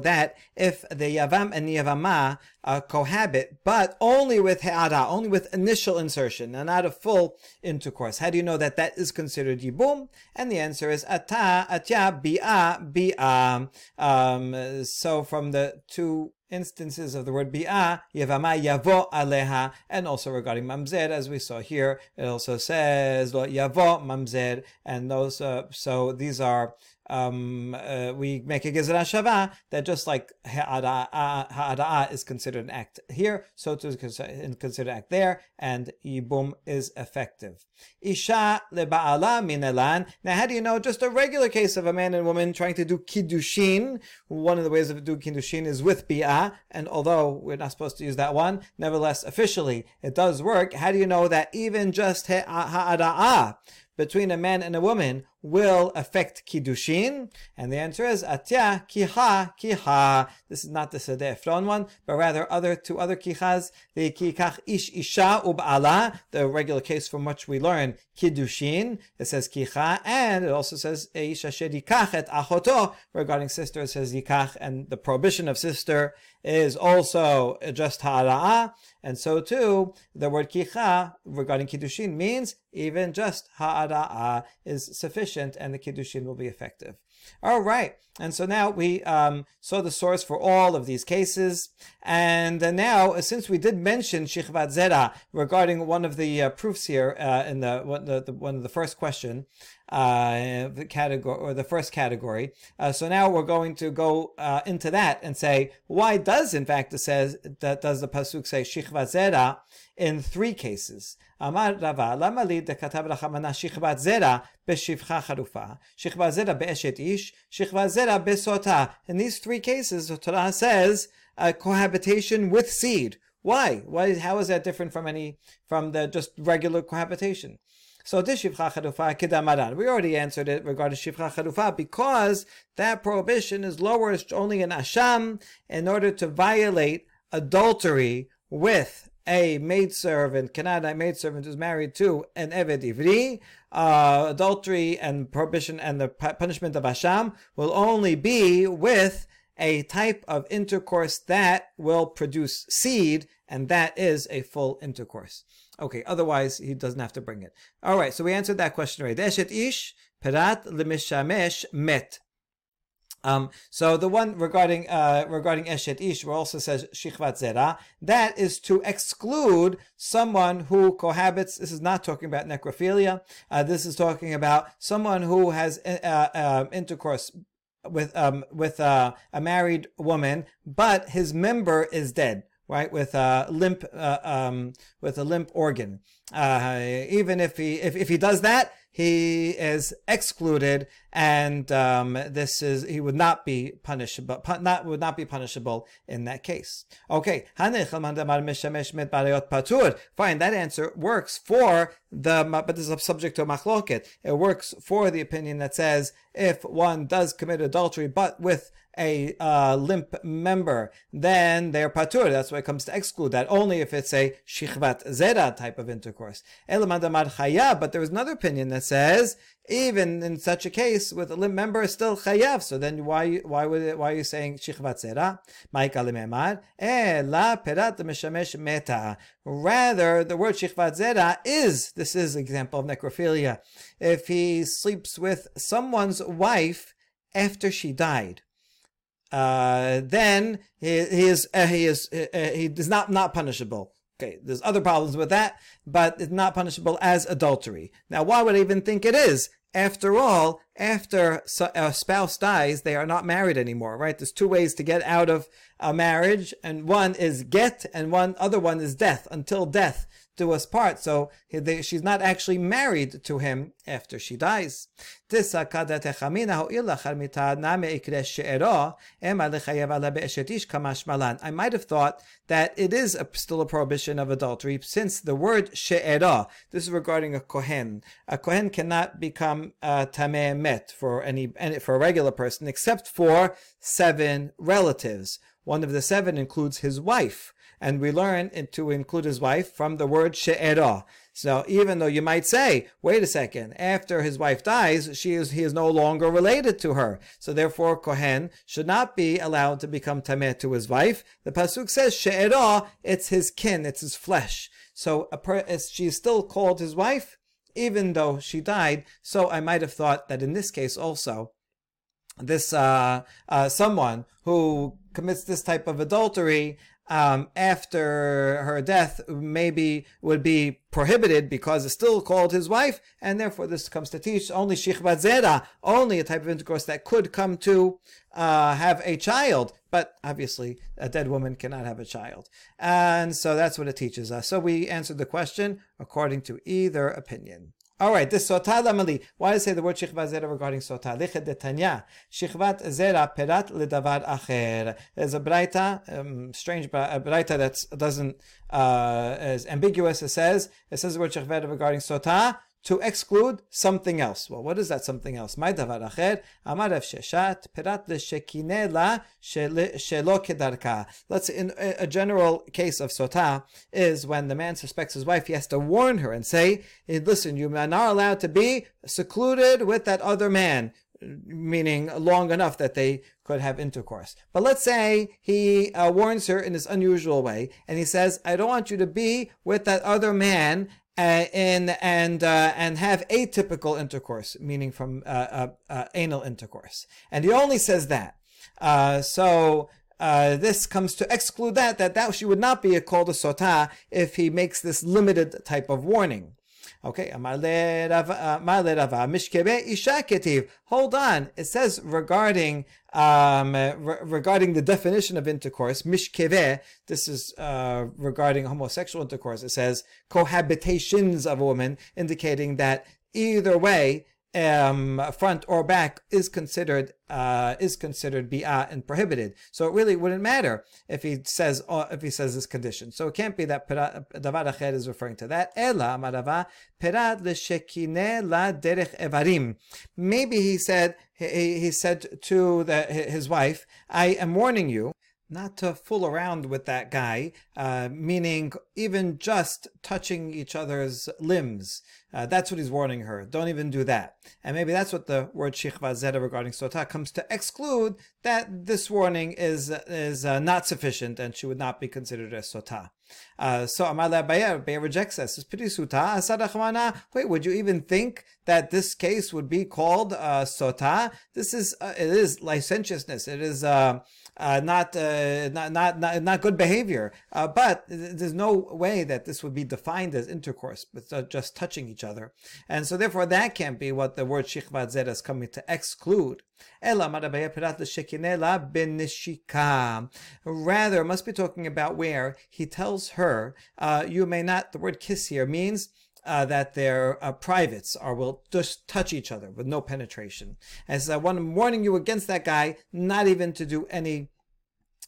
S1: that if the Yavam and Yavama uh, cohabit, but only with He'ara, only with initial insertion, and not a full intercourse? How do you know that that is considered Yibum? And the answer is Ata, Atya, Bi'a, Bi'a. Um, so from the two instances of the word bi'ah, yavama yavo aleha, and also regarding mamzer, as we saw here, it also says yavo mamzer, and those, uh, so these are um, uh, we make a gezerah shava that just like ha'ada'a is considered an act here, so to is considered act there, and yibum is effective. Isha leba'ala minelan. Now, how do you know just a regular case of a man and woman trying to do kiddushin? One of the ways of doing kiddushin is with bi'ah, and although we're not supposed to use that one, nevertheless, officially, it does work. How do you know that even just ha'ada'a between a man and a woman will affect kiddushin? And the answer is atya kiha kiha. This is not the Sedeh Ephron one, but rather other two other kihas. The kikach ish isha ub'ala, the regular case from which we learn kiddushin. It says kicha, and it also says ish asher et achoto. Regarding sister, it says yikach, and the prohibition of sister is also just ha'ara'ah. And so too, the word kicha regarding kiddushin means even just ha'ara'ah is sufficient and the kiddushin will be effective. All right. And so now we um, saw the source for all of these cases. And uh, now, since we did mention Shichvat Zera regarding one of the uh, proofs here uh, in the one, the, the, one of the first question, uh, the category or the first category. Uh, so now we're going to go uh, into that and say why does in fact it says that does the pasuk say Shichvat Zera in three cases? אמר רבה, למה לי דכתב רחמנה שכבת זרע בשפחה חרופה, שכבת זרע באשת איש, שכבת זרע בסוטה. In these three cases, the Torah says a cohabitation with seed. Why? Why? How is that different from any from the just regular cohabitation? So this shivcha charufa kedamaran. We already answered it regarding shivcha charufa because that prohibition is lowered only in asham in order to violate adultery with a maidservant, Canaanite maidservant who's married to an Eved Ivri, uh, adultery and prohibition and the punishment of Asham will only be with a type of intercourse that will produce seed, and that is a full intercourse. Okay, otherwise he doesn't have to bring it. All right, so we answered that question already. Eshet ish perat lemishamesh met. Um, so the one regarding uh, regarding Eshet Ish, where also says Shichvat Zera, that is to exclude someone who cohabits. This is not talking about necrophilia. Uh, this is talking about someone who has uh, uh intercourse with um, with uh, a married woman, but his member is dead right with a limp uh, um, with a limp organ. Uh, even if he if, if he does that he is excluded, and um, this is he would not be punishable. But not would not be punishable in that case. Okay, fine. That answer works for the, but this is subject to machloket. It works for the opinion that says if one does commit adultery, but with a uh, limp member, then they're patur. That's why it comes to exclude that only if it's a shichvat zera type of intercourse. But there is another opinion that says even in such a case with a limp member still chayav. So then why why would it, why are you saying shichvat zera? Ma'ika eh la perat mishamesh meta. Rather, the word shichvat zera is this is an example of necrophilia. If he sleeps with someone's wife after she died uh, then he, he is uh, he is uh, uh, he is not not punishable. Okay, there's other problems with that, but it's not punishable as adultery. Now, why would I even think it is? After all, after a spouse dies, they are not married anymore, right? There's two ways to get out of a marriage, and one is get, and one other one is death. Until death, do us part. So she's not actually married to him after she dies. I might have thought that it is a, still a prohibition of adultery since the word she'era, this is regarding a kohen. A kohen cannot become uh, tameh met for any, for a regular person except for seven relatives. One of the seven includes his wife. And we learn to include his wife from the word she'era. So even though you might say, wait a second, after his wife dies, she is he is no longer related to her. So therefore, Kohen should not be allowed to become tameh to his wife. The pasuk says she'era, it's his kin, it's his flesh. So per, she is still called his wife, even though she died. So I might have thought that in this case also, this uh, uh, someone who commits this type of adultery um, after her death maybe would be prohibited because it's still called his wife, and therefore this comes to teach only shichvat zera, only a type of intercourse that could come to uh, have a child, but obviously a dead woman cannot have a child. And so that's what it teaches us. So we answered the question according to either opinion. All right, this sota lamali. Why does it say the word shichvat zera regarding sota? Lichet detanya. Shichvat zera perat ledavar acher. There's a braita, um, strange braita that doesn't uh, is ambiguous. It says it says the word shichvat regarding sota to exclude something else. Well, what is that something else? My davar acher, amar Rav Sheshet, perat l'shekinela shelo kedarka. Let's in a general case of sota is when the man suspects his wife, he has to warn her and say, listen, you are not allowed to be secluded with that other man meaning long enough that they could have intercourse. But let's say he uh, warns her in this unusual way, and he says, "I don't want you to be with that other man uh, in and uh, and have atypical intercourse, meaning from uh, uh, uh anal intercourse. And he only says that. Uh, so this comes to exclude that that that she would not be a called a sota if he makes this limited type of warning. Okay, uh, Hold on. It says regarding um, re- regarding the definition of intercourse, mishkeve. This is uh, regarding homosexual intercourse. It says cohabitations of a woman, indicating that either way um, front or back is considered uh, is considered bi'ah and prohibited. So it really wouldn't matter if he says uh, if he says this condition. So it can't be that davar acher is referring to that. Ela marava l'shekine la derech evarim. Maybe he said he, he said to the, his wife, "I am warning you." Not to fool around with that guy, uh, meaning even just touching each other's limbs. Uh, that's what he's warning her. Don't even do that. And maybe that's what the word shichva zera regarding sota comes to exclude that this warning is is uh, not sufficient and she would not be considered a sota. Uh, so Amar Abaye, Abaye rejects this. Wait, would you even think that this case would be called uh, sota? This is uh, it is licentiousness. It is uh, not, uh, not, not, not, not good behavior. Uh, but there's no way that this would be defined as intercourse, but just touching each other. And so therefore that can't be what the word shichvat zera is coming to exclude. Rather, must be talking about where he tells her, uh, you may not, the word kiss here means uh, that their uh, privates are will just touch each other with no penetration. As I want to warning you against that guy, not even to do any.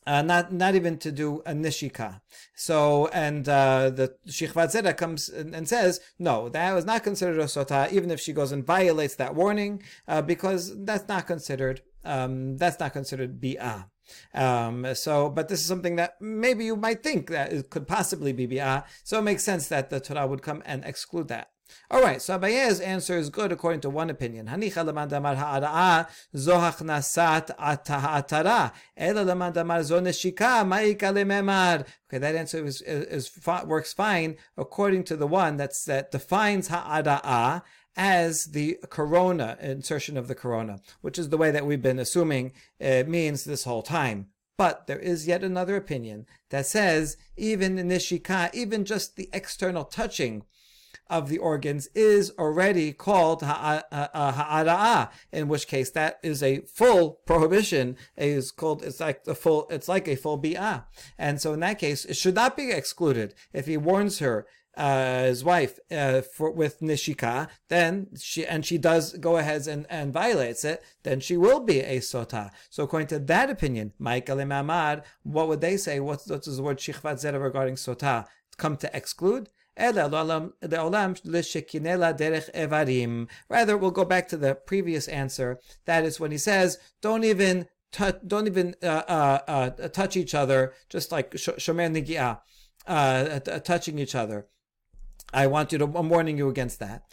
S1: Uh, not not even to do a nishika. So and uh, the Shichvat Zera comes and, and, says no, that was not considered a sota, even if she goes and violates that warning, uh, because that's not considered um, that's not considered bi'ah. Um, so, but this is something that maybe you might think that it could possibly be bi'ah. So it makes sense that the Torah would come and exclude that. All right, so Abaye's answer is good according to one opinion. Okay, that answer is, is, is, works fine according to the one that's, that defines ha'ara'a as the corona insertion of the corona, which is the way that we've been assuming it means this whole time. But there is yet another opinion that says even in nishika, even just the external touching of the organs is already called ha'ara'a, in which case that is a full prohibition. It is called, it's like a full, it's like a full bi'ah. And so in that case, it should not be excluded. If he warns her uh, his wife uh, for, with nishika, then she and she does go ahead and, and violates it, then she will be a sota. So according to that opinion, Michael Mamad, what would they say? What, what does the word shichvat zera regarding sota come to exclude? Rather, we'll go back to the previous answer. That is when he says, don't even don't even uh, uh, uh, touch each other, just like shomer nigia, uh, touching each other. I want you to, I'm warning you against that.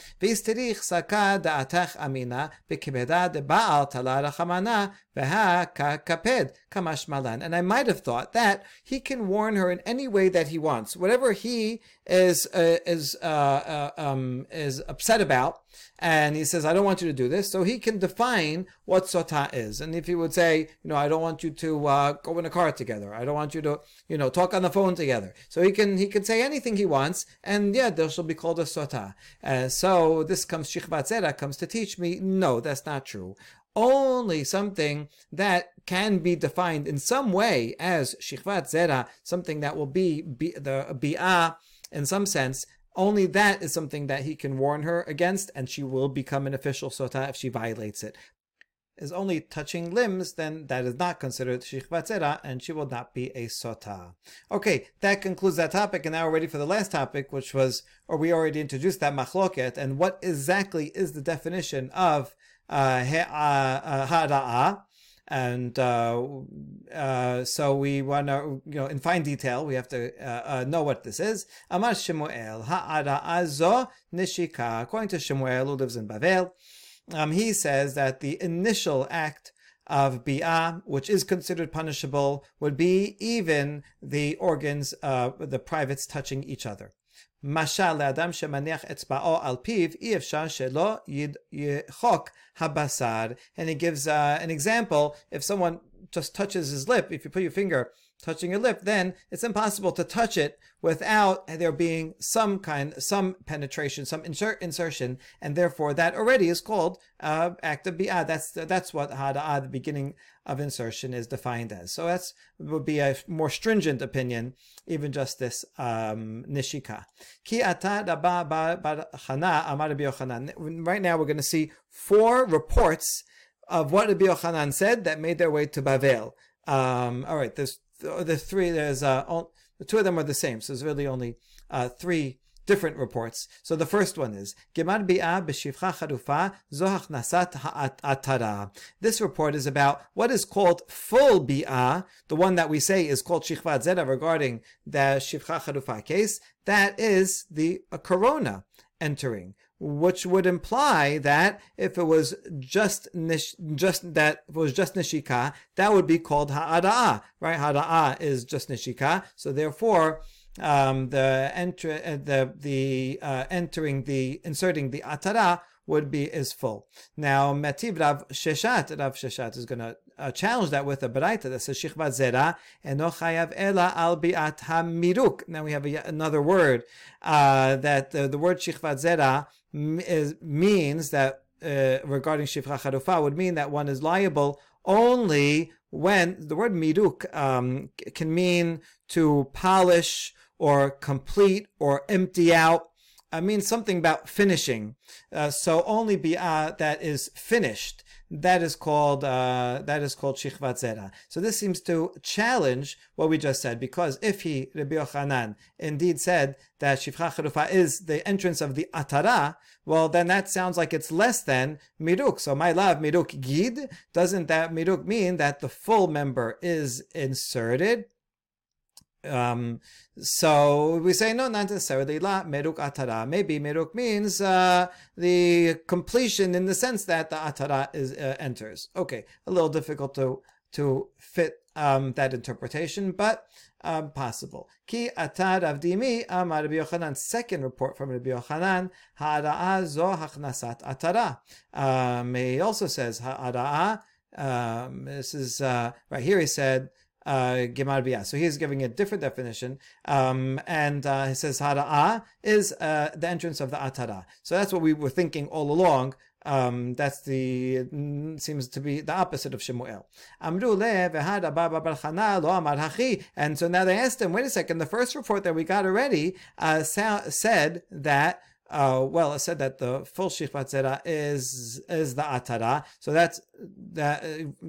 S1: And I might have thought that he can warn her in any way that he wants. Whatever he is uh, is uh, uh, um, is upset about, and he says, "I don't want you to do this," so he can define what sota is. And if he would say, you know, I don't want you to uh, go in a car together, I don't want you to, you know, talk on the phone together, so he can he can say anything he wants, and yeah, there shall be called a sota. Uh, so this comes Shichvat Zera comes to teach me, no, that's not true only something that can be defined in some way as shichvat zera, something that will be, be the bi'ah in some sense, only that is something that he can warn her against, and she will become an official sota if she violates it. Is only touching limbs, then that is not considered shichvatzera, and she will not be a sota. Okay, that concludes that topic, and now we're ready for the last topic, which was, or we already introduced that machloket, and what exactly is the definition of uh, uh, and uh, uh, so we want to, you know, in fine detail, we have to uh, uh know what this is. Amar Shemuel ha'ara'azo nishika. According to Shemuel, who lives in Bavel, um, he says that the initial act of bi'ah, which is considered punishable, would be even the organs, uh, the privates touching each other. משל לאדם שמניח אצבעו על פיו, אי אפשר שלא יחוק הבשר. And he gives uh, an example, if someone just touches his lip, if you put your finger touching your lip, then it's impossible to touch it without there being some kind, some penetration, some insert insertion, and therefore that already is called uh, act of bi'ah. That's that's what hada'ah, the beginning of insertion, is defined as. So that's would be a more stringent opinion, even just this um, nishika. Right now, we're going to see four reports of what Rabbi Yochanan said that made their way to Bavel. Um, all right, there's the three. There's uh, all, the two of them are the same, so there's really only uh, three different reports. So the first one is Gemar bi'ah b'shivcha zohach nasat. This report is about what is called full bi'ah, the one that we say is called shichvat zera regarding the shivcha charufa case. That is the corona entering which would imply that if it was just nish, just that if it was just nishika, that would be called ha'ada'a, right? Ha'ada'a is just nishika, so therefore um, the enter uh, the the uh, entering the inserting the atara would be is full. Now Mativ Rav Sheshet, Rav Sheshet is going to uh, challenge that with a baraita that says shichvat zera eno chayav ela al biat hamiruk. Now we have a, another word uh, that the word shichvat zera is, means that uh, regarding shifcha charufa would mean that one is liable only when the word miruk um, can mean to polish or complete or empty out. I mean something about finishing. Uh, so only bi'ah that is finished that is called uh, that is called shichvat zera. So this seems to challenge what we just said, because if he Rabbi Yochanan indeed said that shifcha charufa is the entrance of the atara, well then that sounds like it's less than miruk. So my love miruk gid doesn't that miruk mean that the full member is inserted? Um, so we say no, not necessarily la meruk atara. Maybe meruk means uh, the completion in the sense that the atara is uh, enters. Okay, a little difficult to to fit um, that interpretation, but um, possible. Ki atad avdimi amar Rabbi Yochanan. Second report from Rabbi Yochanan, ha'ara'a zo hachnasat atara. Um, he also says ha'ara'a. Um, this is uh, right here. He said uh, Biyah. So he's giving a different definition. Um, and uh, he says Hara'ah is uh, the entrance of the Atara. So that's what we were thinking all along. Um, that's the mm, seems to be the opposite of Shemuel. And so now they asked him, wait a second, the first report that we got already uh, said that uh, well, it said that the full shifat zera is is the atara. So that's that.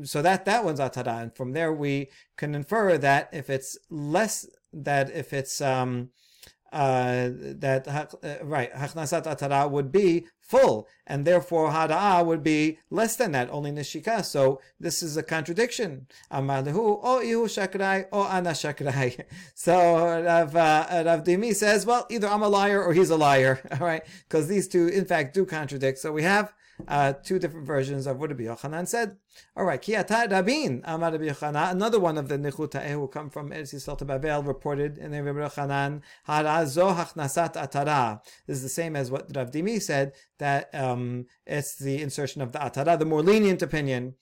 S1: So that that one's atara, and from there we can infer that if it's less that if it's um uh, that uh, right hachnasat atara would be full, and therefore hada'ah would be less than that, only nishika. So this is a contradiction. Amalahu o ihu shakrai o ana shakrai. So Rav, uh, Rav Dimi says, well, either I'm a liar or he's a liar. All right, because these two, in fact, do contradict. So we have uh, two different versions of what Rabbi Yochanan said. All right, Kiyata Rabin, Amar Rabbi Yochanan, another one of the Nichutae who come from Eretz Yisrael to Babel, reported in the Rabbi Yochanan, Hara zo hachnasat atara. This is the same as what Rav Dimi said, that um, it's the insertion of the atara, the more lenient opinion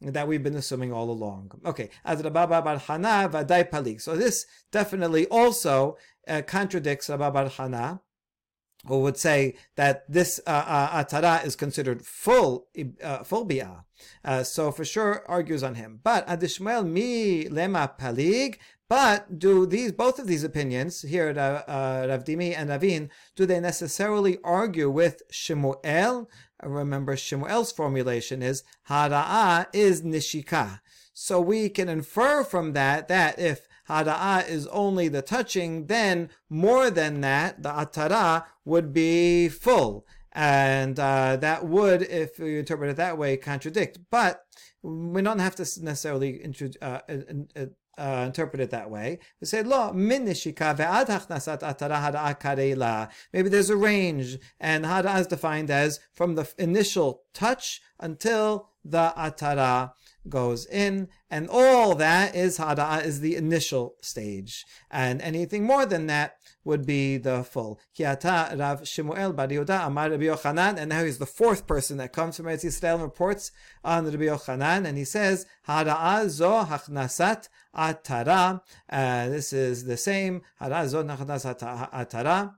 S1: that we've been assuming all along. Okay, Adrababa Bar Hana Vadai Palik. So this definitely also uh, contradicts Rabba Bar Hana who would say that this uh, uh, atara is considered full uh, full bi'ah. Uh, so for sure argues on him. But adishmael mi lema palig. But do these both of these opinions here, uh, Rav Dimi and Ravin, do they necessarily argue with Shemuel? Remember, Shemuel's formulation is hara'ah is nishika. So we can infer from that that if Hada'ah is only the touching, then more than that, the atara would be full. And uh, that would, if you interpret it that way, contradict. But we don't have to necessarily uh, uh, interpret it that way. We say, lo, min ve'ad hachnasat atara hada'a. Maybe there's a range, and hada'a is defined as from the initial touch until the atara goes in, and all that is hada is the initial stage, and anything more than that would be the full. Kiata Rav Shemuel Bar Yehuda Amar Rabbi Yochanan, and now he's the fourth person that comes from Eretz Yisrael and reports on Rabbi Yochanan, and he says hada zo hachnasat atara. Uh, this is the same hada zo hachnasat atara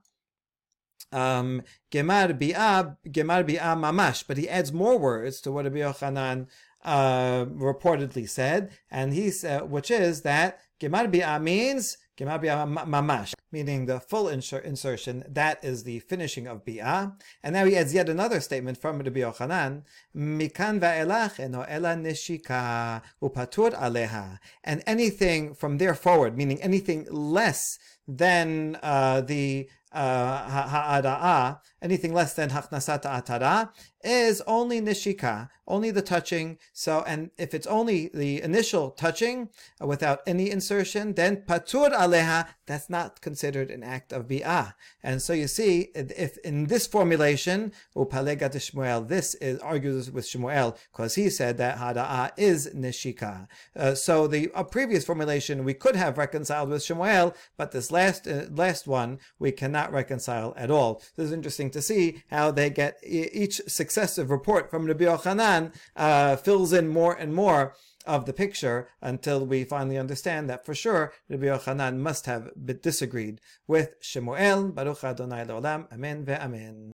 S1: um, Gemar Bi'ah, Gemar Bi'ah Mamash, but he adds more words to what Rabbi Yochanan uh, reportedly said, and he said, which is that Gemar Bi'ah means Gemar Bi'ah Mamash, meaning the full insur- insertion. That is the finishing of Bi'ah. And now he adds yet another statement from Rabbi Yochanan, Mikan va'elach eno ela nishika upatur aleha. And anything from there forward, meaning anything less than uh, the uh, anything less than hachnasat atara, is only nishika, only the touching. So, and if it's only the initial touching uh, without any insertion, then patur aleha, that's not considered an act of bi'ah. And so you see, if in this formulation, upalega Shmuel, this is argues with Shmuel, because he said that hada'ah is nishika. Uh, so the previous formulation we could have reconciled with Shmuel, but this last uh, last one we cannot reconcile at all. So it's interesting to see how they get each successive report from Rabbi Yochanan uh, fills in more and more of the picture until we finally understand that for sure Rabbi Yochanan must have disagreed with Shemuel. Baruch Adonai Leolam. Amen ve'amen.